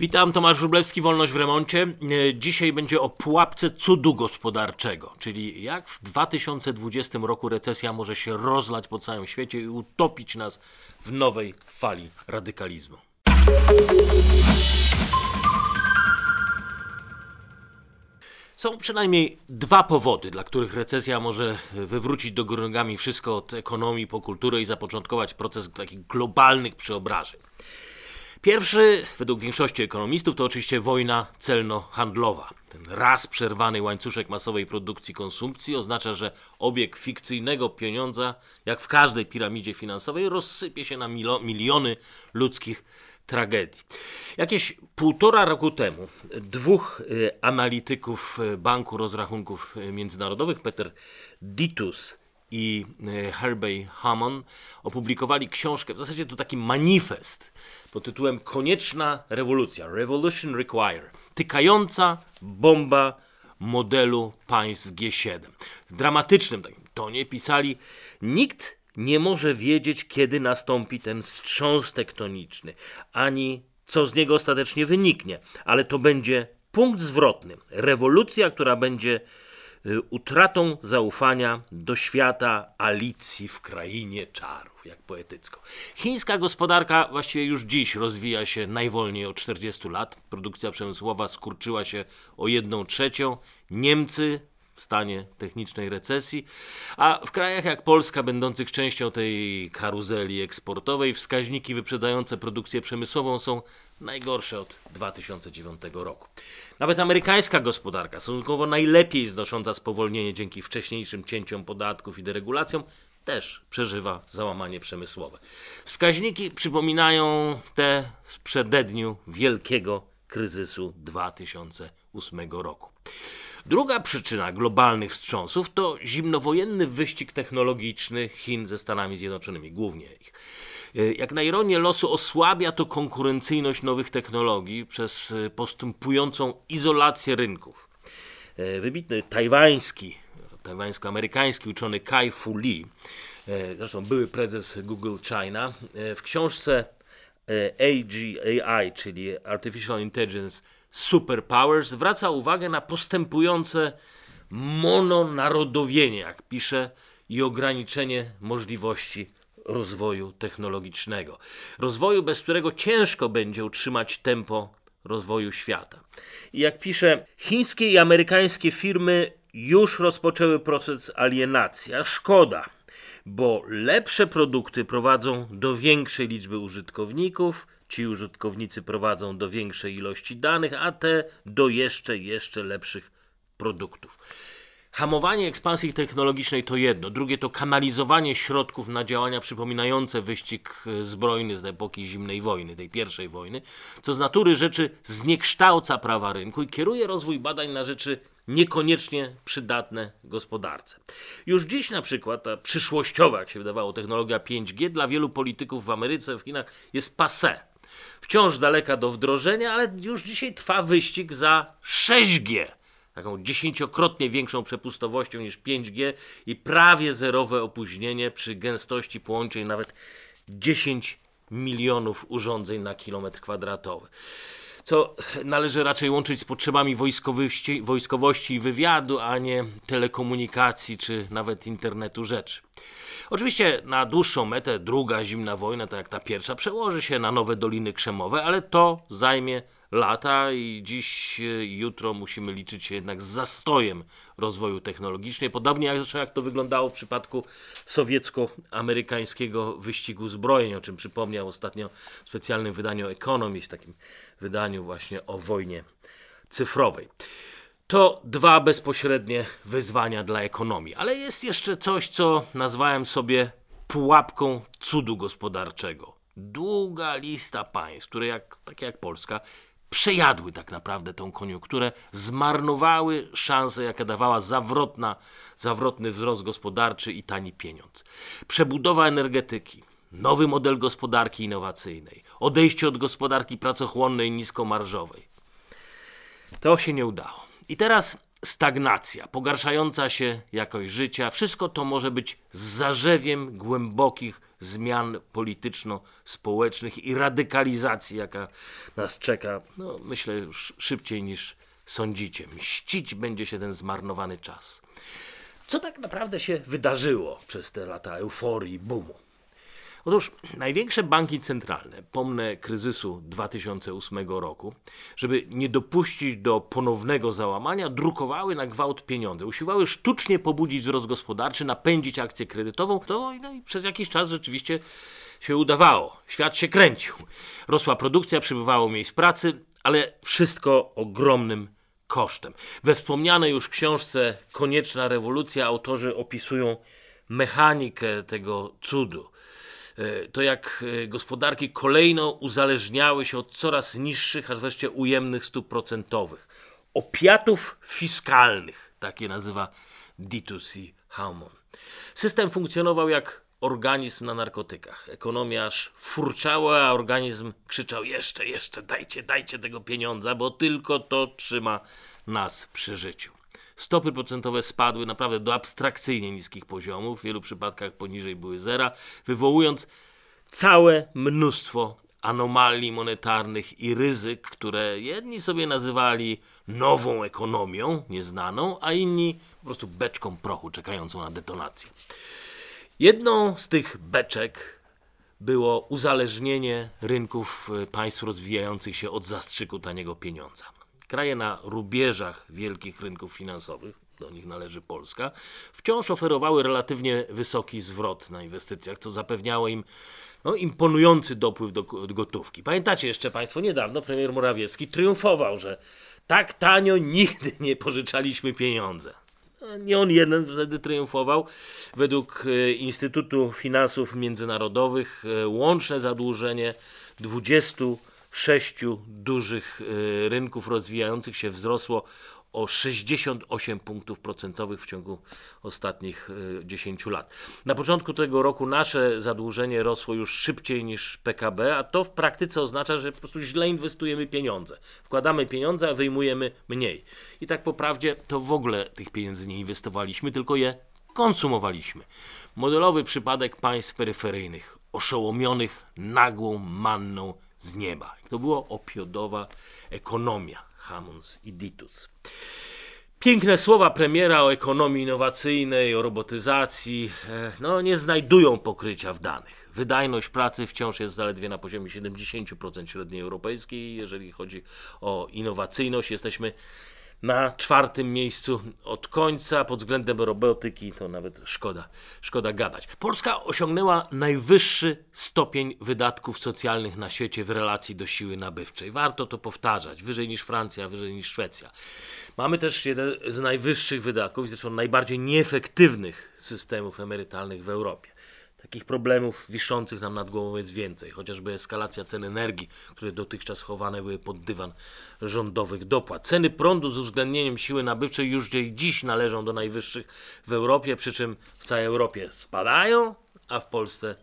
Witam, Tomasz Wróblewski, Wolność w Remoncie. E, Dzisiaj będzie o pułapce cudu gospodarczego, czyli jak w 2020 roku recesja może się rozlać po całym świecie i utopić nas w nowej fali radykalizmu. Są przynajmniej dwa powody, dla których recesja może wywrócić do góry nogami wszystko od ekonomii po kulturę i zapoczątkować proces takich globalnych przeobrażeń. Pierwszy, według większości ekonomistów, to oczywiście wojna celno-handlowa. Ten raz przerwany łańcuszek masowej produkcji konsumpcji oznacza, że obieg fikcyjnego pieniądza, jak w każdej piramidzie finansowej, rozsypie się na milo- miliony ludzkich tragedii. Jakieś półtora roku temu dwóch y, analityków y, Banku Rozrachunków Międzynarodowych, Peter Ditus i e, Herbey Hammond opublikowali książkę, w zasadzie to taki manifest pod tytułem Konieczna rewolucja, Revolution Require, tykająca bomba modelu państw G7. W dramatycznym takim tonie pisali, nikt nie może wiedzieć, kiedy nastąpi ten wstrząs tektoniczny, ani co z niego ostatecznie wyniknie, ale to będzie punkt zwrotny, rewolucja, która będzie utratą zaufania do świata Alicji w krainie czarów, jak poetycko. Chińska gospodarka właściwie już dziś rozwija się najwolniej od 40 lat. Produkcja przemysłowa skurczyła się o 1 trzecią. Niemcy w stanie technicznej recesji, a w krajach jak Polska, będących częścią tej karuzeli eksportowej, wskaźniki wyprzedzające produkcję przemysłową są najgorsze od 2009 roku. Nawet amerykańska gospodarka, stosunkowo najlepiej znosząca spowolnienie dzięki wcześniejszym cięciom podatków i deregulacjom, też przeżywa załamanie przemysłowe. Wskaźniki przypominają te z przededniu wielkiego kryzysu 2008 roku. Druga przyczyna globalnych wstrząsów to zimnowojenny wyścig technologiczny Chin ze Stanami Zjednoczonymi, głównie ich. E, Jak na ironię losu osłabia to konkurencyjność nowych technologii przez e, postępującą izolację rynków. E, Wybitny tajwański, tajwańsko-amerykański uczony Kai Fu Lee, zresztą były prezes Google China, w książce AGI, czyli Artificial Intelligence Superpowers, zwraca uwagę na postępujące mononarodowienie, jak pisze, i ograniczenie możliwości rozwoju technologicznego. Rozwoju, bez którego ciężko będzie utrzymać tempo rozwoju świata. I jak pisze, chińskie i amerykańskie firmy już rozpoczęły proces alienacji, a szkoda, bo lepsze produkty prowadzą do większej liczby użytkowników, ci użytkownicy prowadzą do większej ilości danych, a te do jeszcze, jeszcze lepszych produktów. Hamowanie ekspansji technologicznej to jedno, drugie to kanalizowanie środków na działania przypominające wyścig zbrojny z epoki zimnej wojny, tej pierwszej wojny, co z natury rzeczy zniekształca prawa rynku i kieruje rozwój badań na rzeczy niekoniecznie przydatne gospodarce. Już dziś na przykład ta przyszłościowa, jak się wydawało, technologia 5G dla wielu polityków w Ameryce, w Chinach jest passé. Wciąż daleka do wdrożenia, ale już dzisiaj trwa wyścig za 6G taką dziesięciokrotnie większą przepustowością niż 5G i prawie zerowe opóźnienie przy gęstości połączeń nawet 10 milionów urządzeń na kilometr kwadratowy. Co należy raczej łączyć z potrzebami wojskowości, wojskowości i wywiadu, a nie telekomunikacji czy nawet internetu rzeczy. Oczywiście na dłuższą metę druga zimna wojna, tak jak ta pierwsza, przełoży się na nowe doliny krzemowe, ale to zajmie lata i dziś, e, jutro musimy liczyć się jednak z zastojem rozwoju technologicznego, podobnie jak, jak to wyglądało w przypadku sowiecko-amerykańskiego wyścigu zbrojeń, o czym przypomniał ostatnio w specjalnym wydaniu Economist, takim wydaniu właśnie o wojnie cyfrowej. To dwa bezpośrednie wyzwania dla ekonomii, ale jest jeszcze coś, co nazwałem sobie pułapką cudu gospodarczego. Długa lista państw, które jak, takie jak Polska, przejadły tak naprawdę tą koniunkturę, zmarnowały szansę, jakie dawała zawrotna, zawrotny wzrost gospodarczy i tani pieniądz. Przebudowa energetyki, nowy model gospodarki innowacyjnej, odejście od gospodarki pracochłonnej niskomarżowej. To się nie udało. I teraz stagnacja, pogarszająca się jakość życia, wszystko to może być zarzewiem głębokich zmian polityczno-społecznych i radykalizacji, jaka nas czeka, no, myślę już szybciej niż sądzicie. Mścić będzie się ten zmarnowany czas. Co tak naprawdę się wydarzyło przez te lata euforii, boomu? Otóż największe banki centralne, pomnę kryzysu 2008 roku, żeby nie dopuścić do ponownego załamania, drukowały na gwałt pieniądze. Usiłowały sztucznie pobudzić wzrost gospodarczy, napędzić akcję kredytową. To no i przez jakiś czas rzeczywiście się udawało. Świat się kręcił. Rosła produkcja, przybywało miejsc pracy, ale wszystko ogromnym kosztem. We wspomnianej już książce Konieczna rewolucja autorzy opisują mechanikę tego cudu. E, to jak e, gospodarki kolejno uzależniały się od coraz niższych, aż wreszcie ujemnych stóp procentowych. Opiatów fiskalnych, takie nazywa D2C Haumon. System funkcjonował jak organizm na narkotykach. Ekonomia aż furczała, a organizm krzyczał jeszcze, jeszcze, dajcie, dajcie tego pieniądza, bo tylko to trzyma nas przy życiu. Stopy procentowe spadły naprawdę do abstrakcyjnie niskich poziomów, w wielu przypadkach poniżej były zera, wywołując całe mnóstwo anomalii monetarnych i ryzyk, które jedni sobie nazywali nową ekonomią, nieznaną, a inni po prostu beczką prochu czekającą na detonację. Jedną z tych beczek było uzależnienie rynków państw rozwijających się od zastrzyku taniego pieniądza. Kraje na rubieżach wielkich rynków finansowych, do nich należy Polska, wciąż oferowały relatywnie wysoki zwrot na inwestycjach, co zapewniało im no, imponujący dopływ do gotówki. Pamiętacie jeszcze Państwo, niedawno premier Morawiecki triumfował, że tak tanio nigdy nie pożyczaliśmy pieniądze. No, nie on jeden wtedy triumfował. Według e, Instytutu Finansów Międzynarodowych e, łączne zadłużenie 20 sześciu dużych y, rynków rozwijających się wzrosło o 68 punktów procentowych w ciągu ostatnich 10 y, lat. Na początku tego roku nasze zadłużenie rosło już szybciej niż PKB, a to w praktyce oznacza, że po prostu źle inwestujemy pieniądze. Wkładamy pieniądze, a wyjmujemy mniej. I tak po prawdzie to w ogóle tych pieniędzy nie inwestowaliśmy, tylko je konsumowaliśmy. Modelowy przypadek państw peryferyjnych, oszołomionych nagłą manną z nieba. To była opiodowa ekonomia Hamons i Ditus. Piękne słowa premiera o ekonomii innowacyjnej, o robotyzacji, e, no, nie znajdują pokrycia w danych. Wydajność pracy wciąż jest zaledwie na poziomie 70% średniej europejskiej. Jeżeli chodzi o innowacyjność, jesteśmy na czwartym miejscu od końca pod względem robotyki, to nawet szkoda, szkoda gadać. Polska osiągnęła najwyższy stopień wydatków socjalnych na świecie w relacji do siły nabywczej. Warto to powtarzać, wyżej niż Francja, wyżej niż Szwecja. Mamy też jeden z najwyższych wydatków i zresztą najbardziej nieefektywnych systemów emerytalnych w Europie. Takich problemów wiszących nam nad głową jest więcej, chociażby eskalacja cen energii, które dotychczas chowane były pod dywan rządowych dopłat. Ceny prądu z uwzględnieniem siły nabywczej już dziś należą do najwyższych w Europie, przy czym w całej Europie spadają, a w Polsce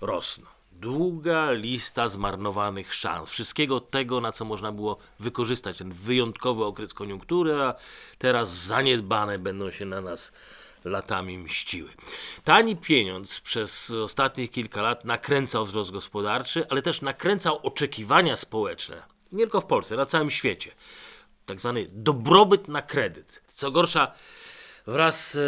rosną. Długa lista zmarnowanych szans, wszystkiego tego, na co można było wykorzystać ten wyjątkowy okres koniunktury, a teraz zaniedbane będą się na nas latami mściły. Tani pieniądz przez ostatnich kilka lat nakręcał wzrost gospodarczy, ale też nakręcał oczekiwania społeczne. Nie tylko w Polsce, na całym świecie. Tak zwany dobrobyt na kredyt. Co gorsza, wraz e,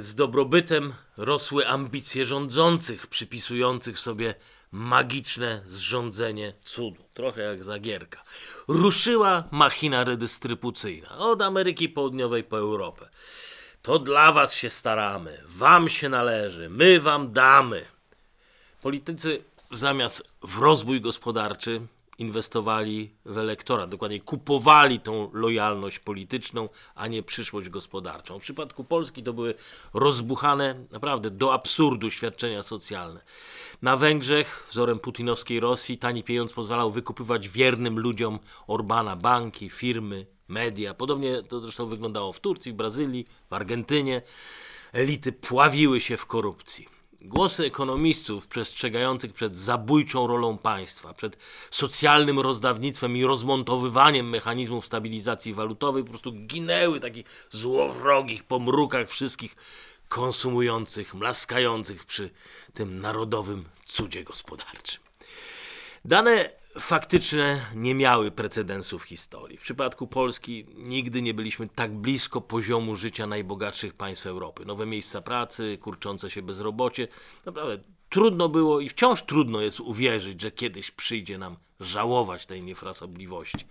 z dobrobytem rosły ambicje rządzących, przypisujących sobie magiczne zrządzenie cudu. Trochę jak zagierka. Ruszyła machina redystrybucyjna od Ameryki Południowej po Europę. To dla was się staramy, wam się należy, my wam damy. Politycy zamiast w rozwój gospodarczy inwestowali w elektorat, dokładnie kupowali tą lojalność polityczną, a nie przyszłość gospodarczą. W przypadku Polski to były rozbuchane naprawdę do absurdu świadczenia socjalne. Na Węgrzech, wzorem putinowskiej Rosji, tani pieniądz pozwalał wykupywać wiernym ludziom Orbana banki, firmy, media. Podobnie to zresztą wyglądało w Turcji, w Brazylii, w Argentynie. Elity pławiły się w korupcji. głosy ekonomistów przestrzegających przed zabójczą rolą państwa, przed socjalnym rozdawnictwem i rozmontowywaniem mechanizmów stabilizacji walutowej po prostu ginęły w takich złowrogich pomrukach wszystkich konsumujących, mlaskających przy tym narodowym cudzie gospodarczym. Dane faktyczne nie miały precedensu w historii. W przypadku Polski nigdy nie byliśmy tak blisko poziomu życia najbogatszych państw Europy. Nowe miejsca pracy, kurczące się bezrobocie. Naprawdę trudno było i wciąż trudno jest uwierzyć, że kiedyś przyjdzie nam żałować tej niefrasobliwości.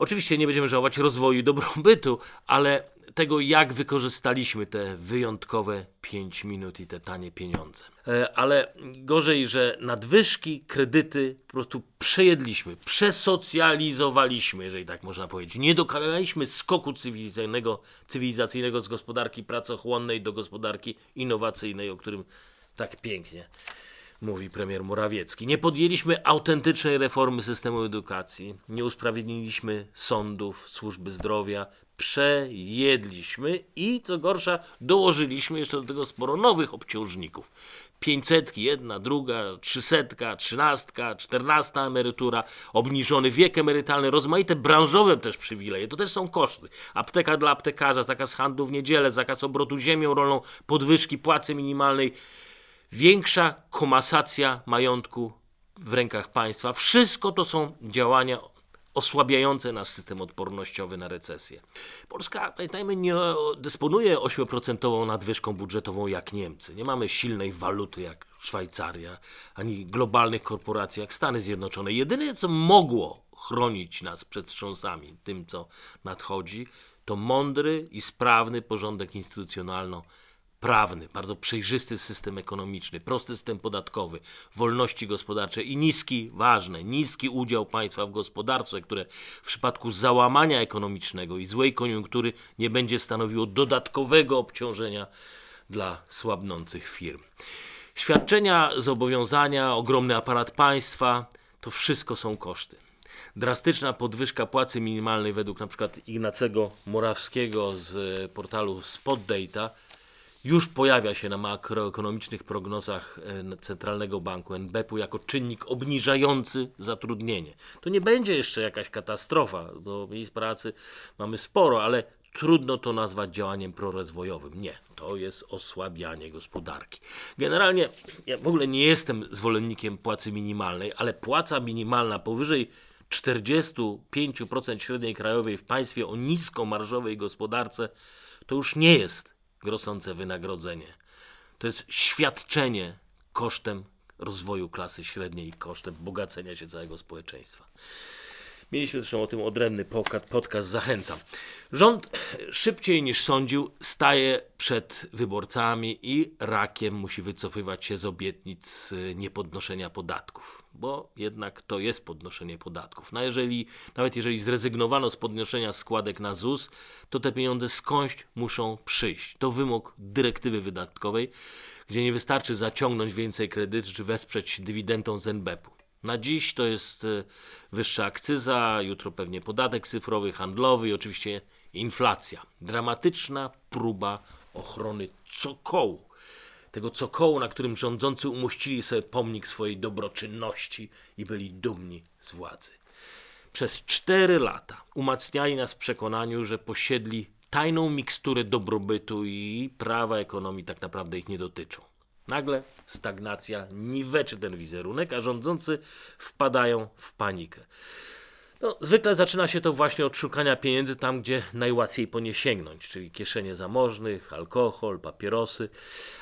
Oczywiście nie będziemy żałować rozwoju dobrobytu, ale tego, jak wykorzystaliśmy te wyjątkowe 5 minut i te tanie pieniądze. E, ale gorzej, że nadwyżki, kredyty po prostu przejedliśmy, przesocjalizowaliśmy, jeżeli tak można powiedzieć. Nie dokonaliśmy skoku cywilizacyjnego, cywilizacyjnego z gospodarki pracochłonnej do gospodarki innowacyjnej, o którym tak pięknie mówi premier Morawiecki. Nie podjęliśmy autentycznej reformy systemu edukacji, nie usprawiedliwiliśmy sądów, służby zdrowia, przejedliśmy i co gorsza, dołożyliśmy jeszcze do tego sporo nowych obciążników. 500, jedna, druga, 300, 13, 14 emerytura, obniżony wiek emerytalny, rozmaite branżowe też przywileje, to też są koszty. Apteka dla aptekarza, zakaz handlu w niedzielę, zakaz obrotu ziemią rolną, podwyżki płacy minimalnej, większa komasacja majątku w rękach państwa. Wszystko to są działania osłabiające nasz system odpornościowy na recesję. Polska, pamiętajmy, nie dysponuje 8% nadwyżką budżetową jak Niemcy. Nie mamy silnej waluty jak Szwajcaria, ani globalnych korporacji jak Stany Zjednoczone. Jedyne, co mogło chronić nas przed wstrząsami, tym co nadchodzi, to mądry i sprawny porządek instytucjonalno prawny, bardzo przejrzysty system ekonomiczny, prosty system podatkowy, wolności gospodarcze i niski, ważne, niski udział państwa w gospodarce, które w przypadku załamania ekonomicznego i złej koniunktury nie będzie stanowiło dodatkowego obciążenia dla słabnących firm. Świadczenia, zobowiązania, ogromny aparat państwa to wszystko są koszty. Drastyczna podwyżka płacy minimalnej według np. Ignacego Morawskiego z portalu Spot Data już pojawia się na makroekonomicznych prognozach e, Centralnego Banku NBP-u jako czynnik obniżający zatrudnienie. To nie będzie jeszcze jakaś katastrofa, bo miejsc pracy mamy sporo, ale trudno to nazwać działaniem prorozwojowym. Nie, to jest osłabianie gospodarki. Generalnie ja w ogóle nie jestem zwolennikiem płacy minimalnej, ale płaca minimalna powyżej 45% średniej krajowej w państwie o niskomarżowej gospodarce to już nie jest grosące wynagrodzenie. To jest świadczenie kosztem rozwoju klasy średniej i kosztem bogacenia się całego społeczeństwa. Mieliśmy zresztą o tym odrębny podcast, zachęcam. Rząd szybciej niż sądził staje przed wyborcami i rakiem musi wycofywać się z obietnic y, niepodnoszenia podatków, bo jednak to jest podnoszenie podatków. No jeżeli, nawet jeżeli zrezygnowano z podnoszenia składek na ZUS, to te pieniądze skądś muszą przyjść. To wymóg dyrektywy wydatkowej, gdzie nie wystarczy zaciągnąć więcej kredytu czy wesprzeć dywidendą z NBP-u. Na dziś to jest e, wyższa akcyza, jutro pewnie podatek cyfrowy, handlowy i oczywiście inflacja. Dramatyczna próba ochrony cokołu. Tego cokołu, na którym rządzący umościli sobie pomnik swojej dobroczynności i byli dumni z władzy. Przez cztery lata umacniali nas w przekonaniu, że posiedli tajną miksturę dobrobytu i prawa ekonomii tak naprawdę ich nie dotyczą. Nagle stagnacja niweczy ten wizerunek, a rządzący wpadają w panikę. No, zwykle zaczyna się to właśnie od szukania pieniędzy tam, gdzie najłatwiej po nie sięgnąć, czyli kieszenie zamożnych, alkohol, papierosy.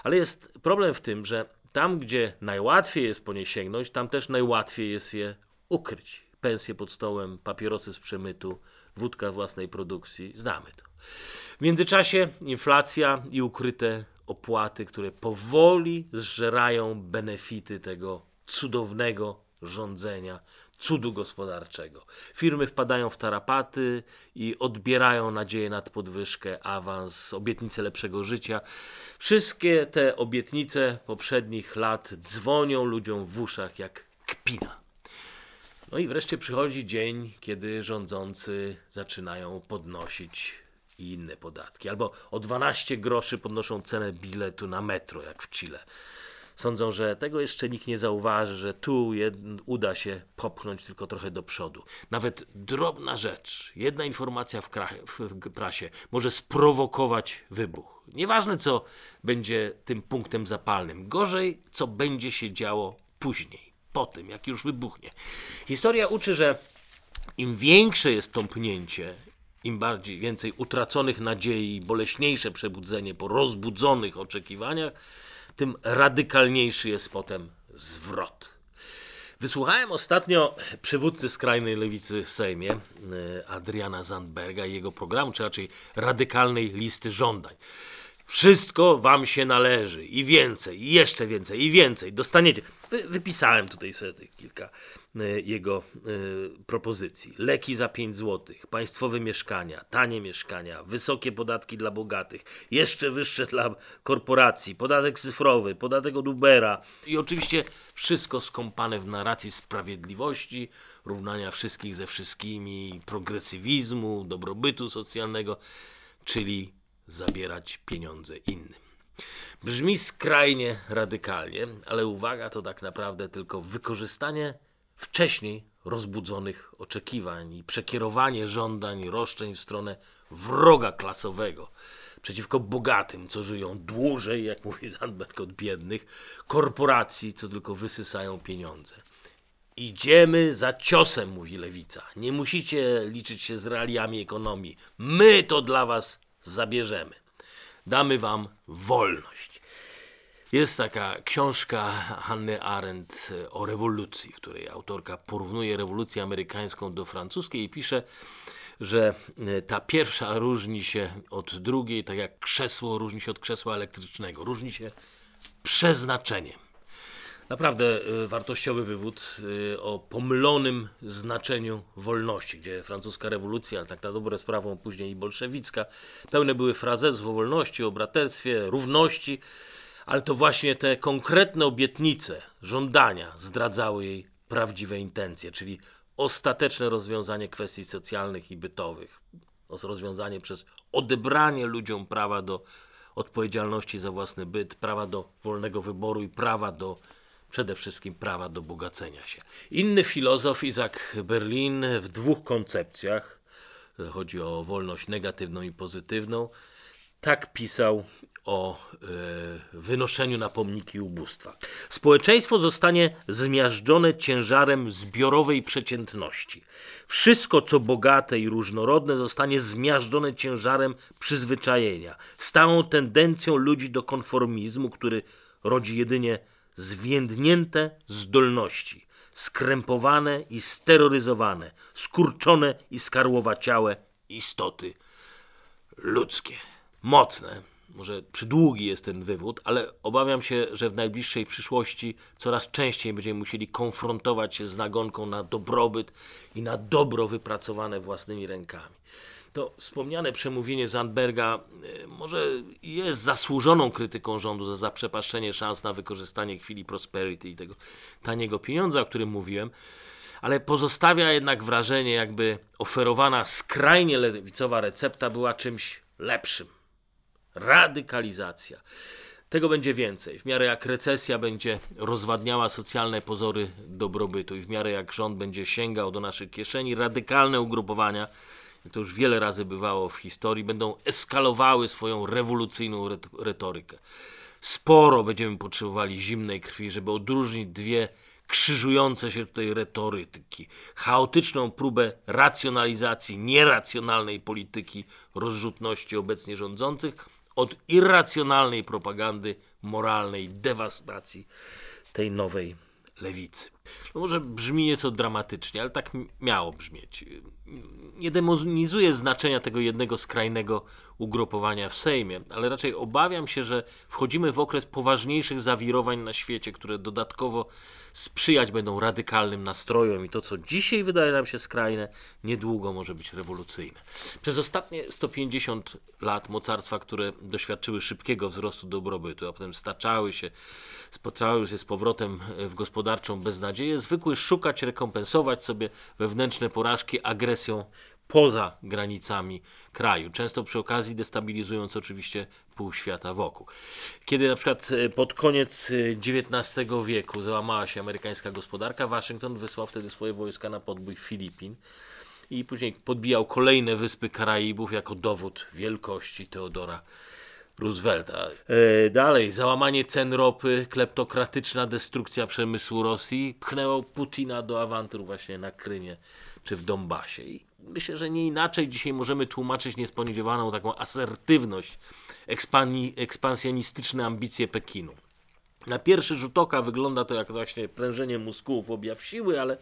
Ale jest problem w tym, że tam, gdzie najłatwiej jest po nie sięgnąć, tam też najłatwiej jest je ukryć. Pensje pod stołem, papierosy z przemytu, wódka własnej produkcji, znamy to. W międzyczasie inflacja i ukryte opłaty, które powoli zżerają benefity tego cudownego rządzenia, cudu gospodarczego. Firmy wpadają w tarapaty i odbierają nadzieję nad podwyżkę, awans, obietnice lepszego życia. Wszystkie te obietnice poprzednich lat dzwonią ludziom w uszach jak kpina. No i wreszcie przychodzi dzień, kiedy rządzący zaczynają podnosić i inne podatki. Albo o 12 groszy podnoszą cenę biletu na metro, jak w Chile. Sądzą, że tego jeszcze nikt nie zauważy, że tu uda się popchnąć tylko trochę do przodu. Nawet drobna rzecz, jedna informacja w, w prasie może sprowokować wybuch. Nieważne, co będzie tym punktem zapalnym. Gorzej, co będzie się działo później, po tym, jak już wybuchnie. Historia uczy, że im większe jest tąpnięcie, im bardziej więcej utraconych nadziei, boleśniejsze przebudzenie po rozbudzonych oczekiwaniach, tym radykalniejszy jest potem zwrot. Wysłuchałem ostatnio przywódcy skrajnej lewicy w Sejmie, e, Adriana Zandberga i jego programu, czy raczej radykalnej listy żądań. Wszystko wam się należy i więcej, i jeszcze więcej, i więcej dostaniecie. Wy, wypisałem tutaj sobie kilka y, jego y, propozycji. Leki za 5 zł, państwowe mieszkania, tanie mieszkania, wysokie podatki dla bogatych, jeszcze wyższe dla korporacji, podatek cyfrowy, podatek od Ubera i oczywiście wszystko skąpane w narracji sprawiedliwości, równania wszystkich ze wszystkimi, progresywizmu, dobrobytu socjalnego, czyli zabierać pieniądze innym. Brzmi skrajnie radykalnie, ale uwaga, to tak naprawdę tylko wykorzystanie wcześniej rozbudzonych oczekiwań i przekierowanie żądań, roszczeń w stronę wroga klasowego przeciwko bogatym, co żyją dłużej, jak mówi Zandberg, od biednych, korporacji, co tylko wysysają pieniądze. Idziemy za ciosem, mówi lewica. Nie musicie liczyć się z realiami ekonomii. My to dla was zabierzemy. Damy wam wolność. Jest taka książka Hanny Arendt e, o rewolucji, w której autorka porównuje rewolucję amerykańską do francuskiej i pisze, że e, ta pierwsza różni się od drugiej, tak jak krzesło różni się od krzesła elektrycznego. Różni się przeznaczeniem. Naprawdę y, wartościowy wywód y, o pomylonym znaczeniu wolności, gdzie francuska rewolucja, ale tak na dobre sprawą później i bolszewicka, pełne były frazesów o wolności, o braterstwie, równości, ale to właśnie te konkretne obietnice, żądania zdradzały jej prawdziwe intencje, czyli ostateczne rozwiązanie kwestii socjalnych i bytowych. Rozwiązanie przez odebranie ludziom prawa do odpowiedzialności za własny byt, prawa do wolnego wyboru i prawa do przede wszystkim prawa do bogacenia się. Inny filozof, Isaac Berlin, w dwóch koncepcjach, chodzi o wolność negatywną i pozytywną, tak pisał o e, wynoszeniu na pomniki ubóstwa. Społeczeństwo zostanie zmiażdżone ciężarem zbiorowej przeciętności. Wszystko, co bogate i różnorodne, zostanie zmiażdżone ciężarem przyzwyczajenia, stałą tendencją ludzi do konformizmu, który rodzi jedynie zwiędnięte zdolności, skrępowane i steroryzowane, skurczone i skarłowaciałe istoty ludzkie. Mocne, może przydługi jest ten wywód, ale obawiam się, że w najbliższej przyszłości coraz częściej będziemy musieli konfrontować się z nagonką na dobrobyt i na dobro wypracowane własnymi rękami to wspomniane przemówienie Zandberga e, może jest zasłużoną krytyką rządu za zaprzepaszczenie szans na wykorzystanie chwili prosperity i tego taniego pieniądza, o którym mówiłem, ale pozostawia jednak wrażenie, jakby oferowana skrajnie lewicowa recepta była czymś lepszym. Radykalizacja. Tego będzie więcej. W miarę jak recesja będzie rozwadniała socjalne pozory dobrobytu i w miarę jak rząd będzie sięgał do naszych kieszeni, radykalne ugrupowania to już wiele razy bywało w historii, będą eskalowały swoją rewolucyjną retorykę. Sporo będziemy potrzebowali zimnej krwi, żeby odróżnić dwie krzyżujące się tutaj retoryki, chaotyczną próbę racjonalizacji nieracjonalnej polityki rozrzutności obecnie rządzących od irracjonalnej propagandy moralnej dewastacji tej nowej lewicy. No może brzmi nieco dramatycznie, ale tak miało brzmieć. Nie demonizuje znaczenia tego jednego skrajnego ugrupowania w Sejmie, ale raczej obawiam się, że wchodzimy w okres poważniejszych zawirowań na świecie, które dodatkowo sprzyjać będą radykalnym nastrojom i to, co dzisiaj wydaje nam się skrajne, niedługo może być rewolucyjne. Przez ostatnie 150 lat mocarstwa, które doświadczyły szybkiego wzrostu dobrobytu, a potem staczały się, spotkały się z powrotem w gospodarczą beznadzieję, zwykły szukać, rekompensować sobie wewnętrzne porażki agresją poza granicami kraju, często przy okazji destabilizując oczywiście pół świata wokół. Kiedy na przykład e, pod koniec XIX wieku załamała się amerykańska gospodarka, Waszyngton wysłał wtedy swoje wojska na podbój Filipin i później podbijał kolejne wyspy Karaibów jako dowód wielkości Teodora Roosevelta. E, dalej, załamanie cen ropy, kleptokratyczna destrukcja przemysłu Rosji pchnęło Putina do awantur właśnie na Krymie czy w Donbasie. I myślę, że nie inaczej dzisiaj możemy tłumaczyć niespodziewaną taką asertywność, ekspansjonistyczne ambicje Pekinu. Na pierwszy rzut oka wygląda to jak właśnie prężenie mózgów, objaw siły, ale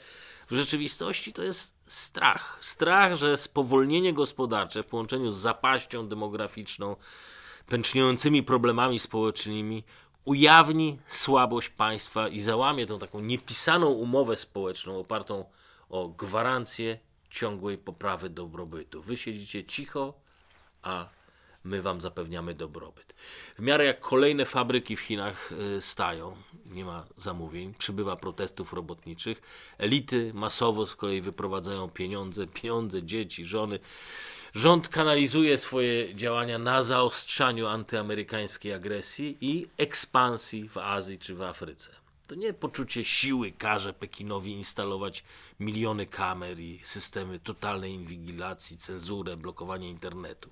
w rzeczywistości to jest strach. Strach, że spowolnienie gospodarcze w połączeniu z zapaścią demograficzną, pęczniejącymi problemami społecznymi ujawni słabość państwa i załamie tą taką niepisaną umowę społeczną opartą o gwarancję ciągłej poprawy dobrobytu. Wy siedzicie cicho, a my wam zapewniamy dobrobyt. W miarę jak kolejne fabryki w Chinach y, stają, nie ma zamówień, przybywa protestów robotniczych, elity masowo z kolei wyprowadzają pieniądze, pieniądze, dzieci, żony. Rząd kanalizuje swoje działania na zaostrzaniu antyamerykańskiej agresji i ekspansji w Azji czy w Afryce. To nie poczucie siły każe Pekinowi instalować miliony kamer i systemy totalnej inwigilacji, cenzurę, blokowanie internetu.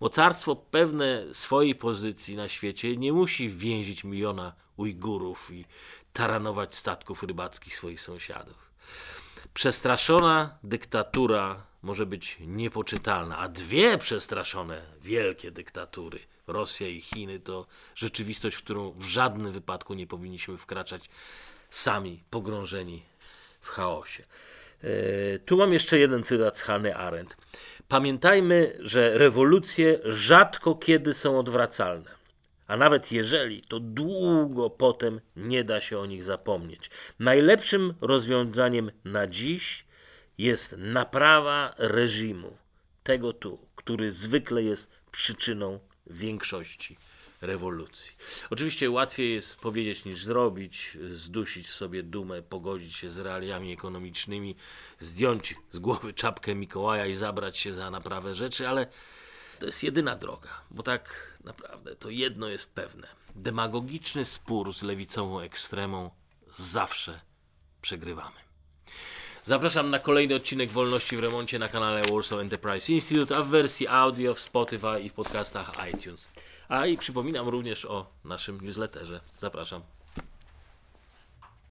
Mocarstwo pewne swojej pozycji na świecie nie musi więzić miliona Ujgurów i taranować statków rybackich swoich sąsiadów. Przestraszona dyktatura może być niepoczytalna, a dwie przestraszone wielkie dyktatury Rosja i Chiny to rzeczywistość, w którą w żadnym wypadku nie powinniśmy wkraczać sami pogrążeni w chaosie. E, tu mam jeszcze jeden cytat z Hany Arendt. Pamiętajmy, że rewolucje rzadko kiedy są odwracalne. A nawet jeżeli, to długo potem nie da się o nich zapomnieć. Najlepszym rozwiązaniem na dziś jest naprawa reżimu, tego tu, który zwykle jest przyczyną większości rewolucji. Oczywiście łatwiej jest powiedzieć niż zrobić, zdusić sobie dumę, pogodzić się z realiami ekonomicznymi, zdjąć z głowy czapkę Mikołaja i zabrać się za naprawę rzeczy, ale to jest jedyna droga, bo tak naprawdę to jedno jest pewne. Demagogiczny spór z lewicową ekstremą zawsze przegrywamy. Zapraszam na kolejny odcinek Wolności w Remoncie na kanale Warsaw Enterprise Institute, a w wersji audio w Spotify i w podcastach iTunes. A i przypominam również o naszym newsletterze. Zapraszam.